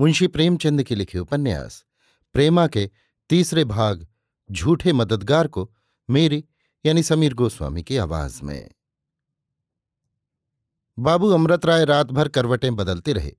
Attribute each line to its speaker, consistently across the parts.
Speaker 1: मुंशी प्रेमचंद के लिखे उपन्यास, प्रेमा के तीसरे भाग, झूठे मददगार को मेरी यानी समीर गोस्वामी की आवाज़ में। बाबू अमृत राय रात भर करवटें बदलते रहे।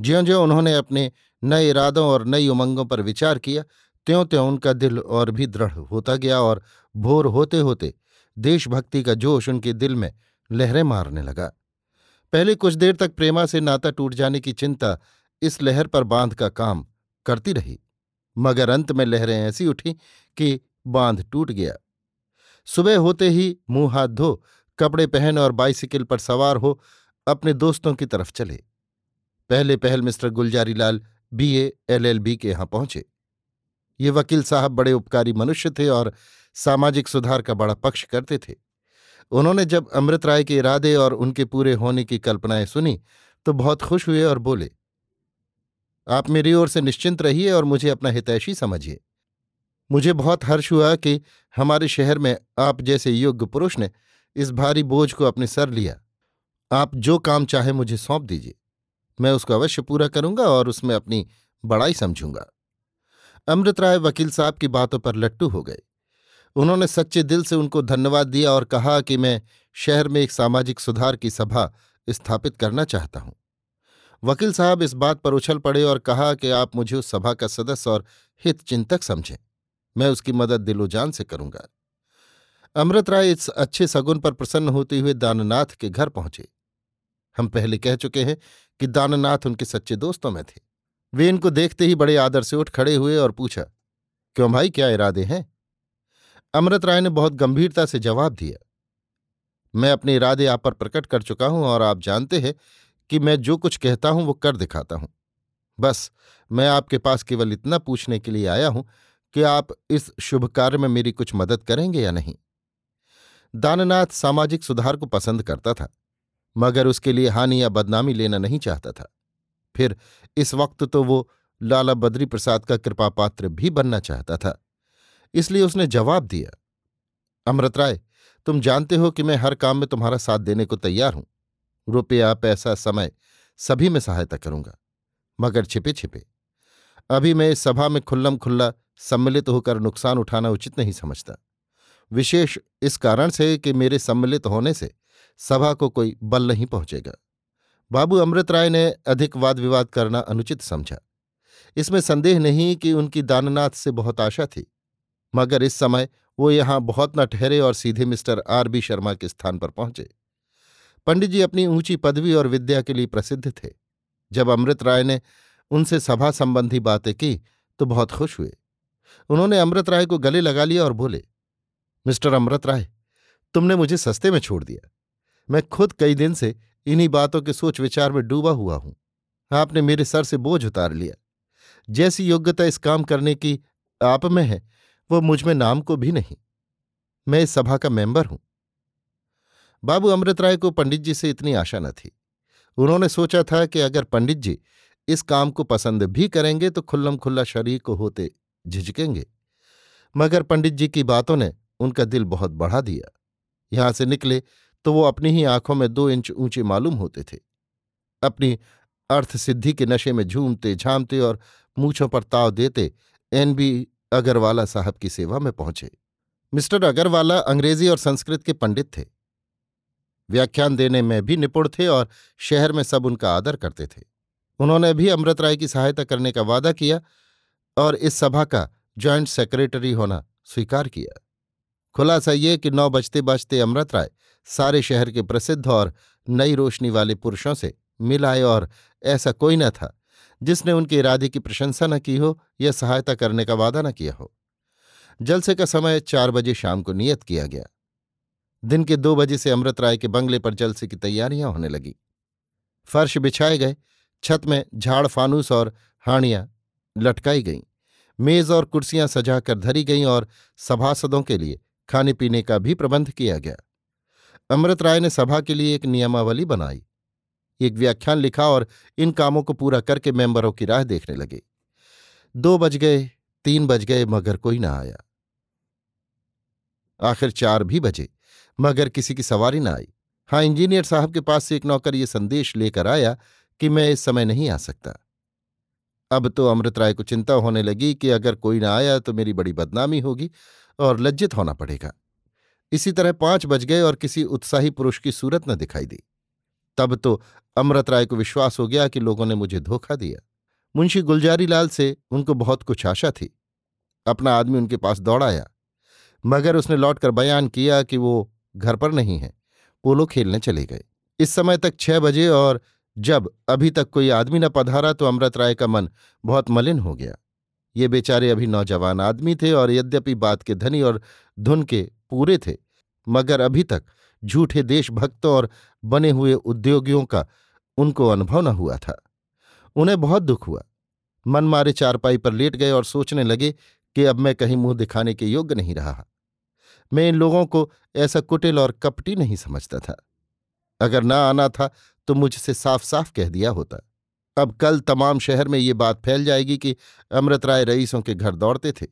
Speaker 1: ज्यो ज्यो उन्होंने अपने नए इरादों और नई उमंगों पर विचार किया त्यों त्यों उनका दिल और भी दृढ़ होता गया और भोर होते होते देशभक्ति का जोश उनके दिल में लहरें मारने लगा। पहले कुछ देर तक प्रेमा से नाता टूट जाने की चिंता इस लहर पर बाँध का काम करती रही, मगर अंत में लहरें ऐसी उठी कि बाँध टूट गया। सुबह होते ही मुँह हाथ धो, कपड़े पहन और बाइसिकल पर सवार हो अपने दोस्तों की तरफ़ चले। पहले पहल Mister Gulzari Lal B L B के यहाँ पहुँचे। ये वकील साहब बड़े उपकारी मनुष्य थे और सामाजिक सुधार का बड़ा पक्ष करते थे। उन्होंने जब अमृत राय के इरादे और उनके पूरे होने की कल्पनाएँ सुनी तो बहुत खुश हुए और बोले आप मेरी ओर से निश्चिंत रहिए और मुझे अपना हितैषी समझिए। मुझे बहुत हर्ष हुआ कि हमारे शहर में आप जैसे योग्य पुरुष ने इस भारी बोझ को अपने सर लिया। आप जो काम चाहे मुझे सौंप दीजिए। मैं उसको अवश्य पूरा करूँगा और उसमें अपनी बड़ाई समझूँगा। अमृत राय वकील साहब की बातों पर लट्टू हो गए। उन्होंने सच्चे दिल से उनको धन्यवाद दिया और कहा कि मैं शहर में एक सामाजिक सुधार की सभा स्थापित करना चाहता हूँ। वकील साहब इस बात पर उछल पड़े और कहा कि आप मुझे उस सभा का सदस्य और हित चिंतक समझें। मैं उसकी मदद दिलोजान से करूँगा। अमृत राय इस अच्छे सगुन पर प्रसन्न होते हुए दाननाथ के घर पहुँचे। हम पहले कह चुके हैं कि दाननाथ उनके सच्चे दोस्तों में थे। वे इनको देखते ही बड़े आदर से उठ खड़े हुए और पूछा, क्यों भाई, क्या इरादे हैं? अमृत राय ने बहुत गंभीरता से जवाब दिया, मैं अपने इरादे आप पर प्रकट कर चुका हूँ और आप जानते हैं कि मैं जो कुछ कहता हूँ, वो कर दिखाता हूँ। बस, मैं आपके पास केवल इतना पूछने के लिए आया हूँ कि आप इस शुभ कार्य में मेरी कुछ मदद करेंगे या नहीं। दाननाथ सामाजिक सुधार को पसंद करता था, मगर उसके लिए हानि या बदनामी लेना नहीं चाहता था। फिर इस वक्त तो वो लाला बद्री प्रसाद का कृपा पात्र भी बनना चाहता था, इसलिए उसने जवाब दिया, अमृत राय, तुम जानते हो कि मैं हर काम में तुम्हारा साथ देने को तैयार हूँ। रुपया, पैसा, समय सभी में सहायता करूँगा। मगर छिपे छिपे। अभी मैं इस सभा में खुल्लम खुल्ला, सम्मिलित होकर नुकसान उठाना उचित नहीं समझता। विशेष इस कारण से कि मेरे सम्मिलित होने से सभा को कोई बल नहीं पहुंचेगा। बाबू अमृत राय ने अधिक वाद विवाद करना अनुचित समझा। इसमें संदेह नहीं कि उनकी दाननाथ से बहुत आशा थी, मगर इस समय वो यहाँ बहुत न ठहरे और सीधे मिस्टर आर बी शर्मा के स्थान पर पहुँचे। पंडित जी अपनी ऊँची पदवी और विद्या के लिए प्रसिद्ध थे। जब अमृत राय ने उनसे सभा संबंधी बातें की तो बहुत खुश हुए। उन्होंने अमृत राय को गले लगा लिया और बोले, मिस्टर अमृत राय, तुमने मुझे सस्ते में छोड़ दिया। मैं खुद कई दिन से इन्हीं बातों के सोच विचार में डूबा हुआ हूँ। आपने मेरे सर से बोझ उतार लिया। जैसी योग्यता इस काम करने की आप में है, वो मुझमें नाम को भी नहीं। मैं इस सभा का मेंबर हूँ। बाबू अमृत राय को पंडित जी से इतनी आशा न थी। उन्होंने सोचा था कि अगर पंडित जी इस काम को पसंद भी करेंगे तो खुल्लम खुल्ला शरीक होते झिझकेंगे। मगर पंडित जी की बातों ने उनका दिल बहुत बढ़ा दिया। यहाँ से निकले तो वो अपनी ही आँखों में दो इंच ऊँचे मालूम होते थे। अपनी अर्थ सिद्धि के नशे में झूमते, झामते और मूछों पर ताव देते एन बी अगरवाला साहब की सेवा में पहुँचे। मिस्टर अगरवाला अंग्रेज़ी और संस्कृत के पंडित थे। व्याख्यान देने में भी निपुण थे और शहर में सब उनका आदर करते थे। उन्होंने भी अमृत राय की सहायता करने का वादा किया और इस सभा का ज्वाइंट सेक्रेटरी होना स्वीकार किया। खुलासा ये कि नौ बजते बजते अमृत राय सारे शहर के प्रसिद्ध और नई रोशनी वाले पुरुषों से मिलाए और ऐसा कोई न था जिसने उनके इरादे की प्रशंसा न की हो या सहायता करने का वादा न किया हो। जलसे का समय चार बजे शाम को नियत किया गया। दिन के दो बजे से अमृत राय के बंगले पर जलसे की तैयारियाँ होने लगी। फर्श बिछाए गए, छत में झाड़ फानूस और हाणियाँ लटकाई गईं। मेज और कुर्सियाँ सजाकर धरी गईं और सभासदों के लिए खाने पीने का भी प्रबंध किया गया। अमृत राय ने सभा के लिए एक नियमावली बनाई। एक व्याख्यान लिखा और इन कामों को पूरा करके मेंबरों की राह देखने लगे। दो बज गए, तीन बज गए, मगर कोई ना आया। आखिर चार भी बजे। मगर किसी की सवारी ना आई। हाँ इंजीनियर साहब के पास से एक नौकर ये संदेश लेकर आया कि मैं इस समय नहीं आ सकता। अब तो अमृत राय को चिंता होने लगी कि अगर कोई ना आया तो मेरी बड़ी बदनामी होगी और लज्जित होना पड़ेगा। इसी तरह पाँच बज गए और किसी उत्साही पुरुष की सूरत न दिखाई दी। तब तो अमृत राय को विश्वास हो गया कि लोगों ने मुझे धोखा दिया। मुंशी गुलजारी लाल से उनको बहुत कुछ आशा थी। अपना आदमी उनके पास दौड़ाया मगर उसने लौटकर बयान किया कि वो घर पर नहीं है। पोलो खेलने चले गए। इस समय तक छह बजे और जब अभी तक कोई आदमी न पधारा तो अमृत राय का मन बहुत मलिन हो गया। ये बेचारे अभी नौजवान आदमी थे और यद्यपि बात के धनी और धुन के पूरे थे, मगर अभी तक झूठे देशभक्तों और बने हुए उद्योगियों का उनको अनुभव न हुआ था। उन्हें बहुत दुख हुआ। मन मारे चारपाई पर लेट गए और सोचने लगे कि अब मैं कहीं मुँह दिखाने के योग्य नहीं रहा। मैं इन लोगों को ऐसा कुटिल और कपटी नहीं समझता था। अगर ना आना था तो मुझसे साफ़ साफ़ कह दिया होता। अब कल तमाम शहर में ये बात फैल जाएगी कि अमृत राय रईसों के घर दौड़ते थे,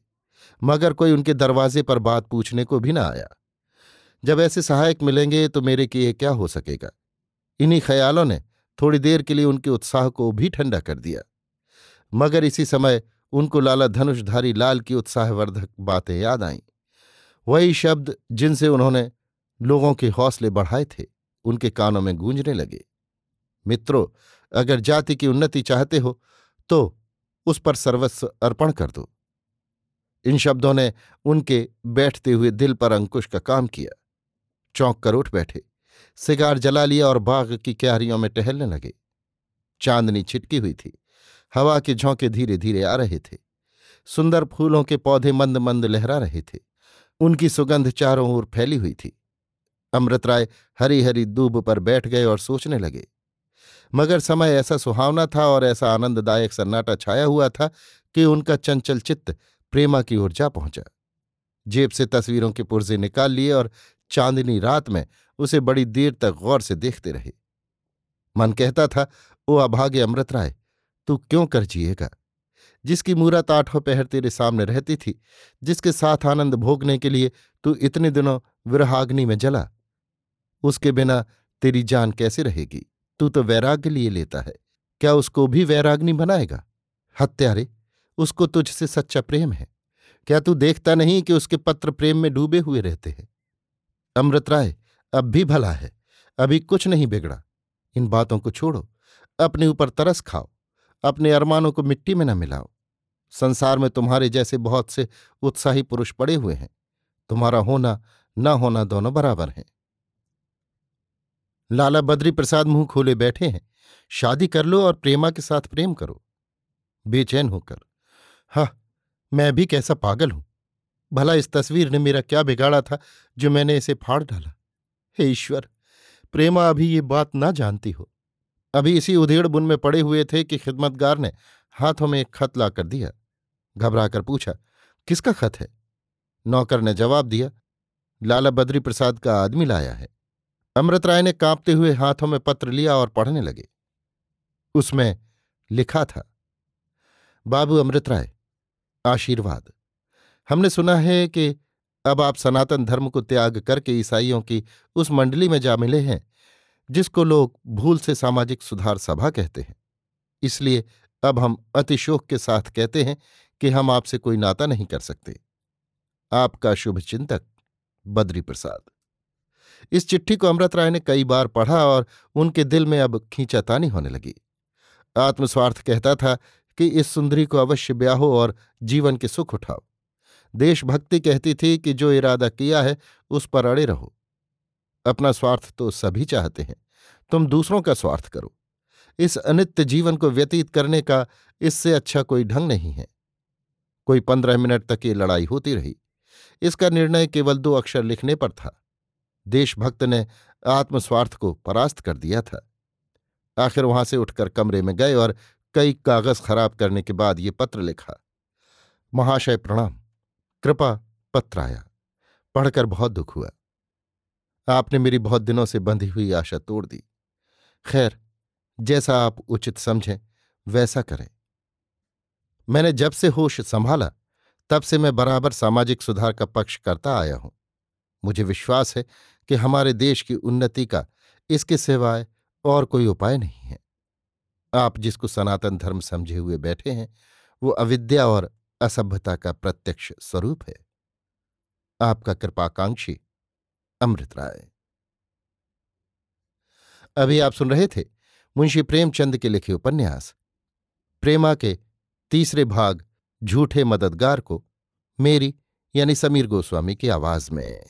Speaker 1: मगर कोई उनके दरवाजे पर बात पूछने को भी ना आया। जब ऐसे सहायक मिलेंगे तो मेरे किए क्या हो सकेगा? इन्हीं ख्यालों ने थोड़ी देर के लिए उनके उत्साह को भी ठंडा कर दिया। मगर इसी समय उनको लाला धनुषधारी लाल की उत्साहवर्धक बातें याद आईं। वही शब्द जिनसे उन्होंने लोगों के हौसले बढ़ाए थे, उनके कानों में गूंजने लगे। मित्रों, अगर जाति की उन्नति चाहते हो तो उस पर सर्वस्व अर्पण कर दो। इन शब्दों ने उनके बैठते हुए दिल पर अंकुश का काम किया। चौंक कर उठ बैठे। सिगार जला लिया और बाग की क्यारियों में टहलने लगे। चांदनी छिटकी हुई थी। हवा के झोंके धीरे धीरे आ रहे थे। सुंदर फूलों के पौधे मंद मंद लहरा रहे थे। उनकी सुगंध चारों ओर फैली हुई थी। अमृत राय हरी हरी दूब पर बैठ गए और सोचने लगे। मगर समय ऐसा सुहावना था और ऐसा आनंददायक सन्नाटा छाया हुआ था कि उनका चंचल चित्त प्रेमा की ओर जा पहुँचा। जेब से तस्वीरों के पुर्जे निकाल लिए और चांदनी रात में उसे बड़ी देर तक गौर से देखते रहे। मन कहता था, ओ अभागे अमृत राय, तू क्यों कर जिएगा? जिसकी मूरत आठों पहर तेरे सामने रहती थी, जिसके साथ आनंद भोगने के लिए तू इतने दिनों विरहाग्नि में जला। उसके बिना तेरी जान कैसे रहेगी? तू तो वैराग्य लिए लेता है। क्या उसको भी वैराग्नि बनाएगा? हत्यारे, उसको तुझसे सच्चा प्रेम है। क्या तू देखता नहीं कि उसके पत्र प्रेम में डूबे हुए रहते हैं? अमृत राय, अब भी भला है, अभी कुछ नहीं बिगड़ा। इन बातों को छोड़ो, अपने ऊपर तरस खाओ, अपने अरमानों को मिट्टी में न मिलाओ। संसार में तुम्हारे जैसे बहुत से उत्साही पुरुष पड़े हुए हैं। तुम्हारा होना, न होना दोनों बराबर हैं। लाला बद्री प्रसाद मुँह खोले बैठे हैं। शादी कर लो और प्रेमा के साथ प्रेम करो। बेचैन होकर, हा, मैं भी कैसा पागल हूँ। भला इस तस्वीर ने मेरा क्या बिगाड़ा था जो मैंने इसे फाड़ डाला? हे ईश्वर, प्रेमा, अभी ये बात ना जानती हो। अभी इसी उधेड़ बुन में पड़े हुए थे कि खिदमतगार ने हाथों में एक खत लाकर दिया। घबराकर पूछा, किसका खत है? नौकर ने जवाब दिया, लाला बद्री प्रसाद का आदमी लाया है। अमृत राय ने कांपते हुए हाथों में पत्र लिया और पढ़ने लगे। उसमें लिखा था, बाबू अमृत राय, आशीर्वाद। हमने सुना है कि अब आप सनातन धर्म को त्याग करके ईसाइयों की उस मंडली में जा मिले हैं, जिसको लोग भूल से सामाजिक सुधार सभा कहते हैं। इसलिए अब हम अतिशोक के साथ कहते हैं कि हम आपसे कोई नाता नहीं कर सकते। आपका शुभ चिंतक, बद्री प्रसाद। इस चिट्ठी को अमृत राय ने कई बार पढ़ा और उनके दिल में अब खींचातानी होने लगी। आत्मस्वार्थ कहता था कि इस सुंदरी को अवश्य ब्याहो और जीवन के सुख उठाओ। देशभक्ति कहती थी कि जो इरादा किया है, उस पर अड़े रहो। अपना स्वार्थ तो सभी चाहते हैं, तुम दूसरों का स्वार्थ करो। इस अनित्य जीवन को व्यतीत करने का इससे अच्छा कोई ढंग नहीं है। कोई पंद्रह मिनट तक ये लड़ाई होती रही। इसका निर्णय केवल दो अक्षर लिखने पर था। देशभक्त ने आत्मस्वार्थ को परास्त कर दिया था। आखिर वहाँ से उठकर कमरे में गए और कई कागज़ खराब करने के बाद ये पत्र लिखा। महाशय प्रणाम। कृपा पत्र आया पढ़कर बहुत दुख हुआ। आपने मेरी बहुत दिनों से बंधी हुई आशा तोड़ दी। खैर, जैसा आप उचित समझें, वैसा करें। मैंने जब से होश संभाला, तब से मैं बराबर सामाजिक सुधार का पक्ष करता आया हूँ। मुझे विश्वास है कि हमारे देश की उन्नति का इसके सिवाय और कोई उपाय नहीं है। आप जिसको सनातन धर्म समझे हुए बैठे हैं, वो अविद्या और असभ्यता का प्रत्यक्ष स्वरूप है। आपका कृपाकांक्षी अमृत राय। अभी आप सुन रहे थे मुंशी प्रेमचंद के लिखे उपन्यास, प्रेमा के तीसरे भाग झूठे मददगार को मेरी यानी समीर गोस्वामी की आवाज़ में।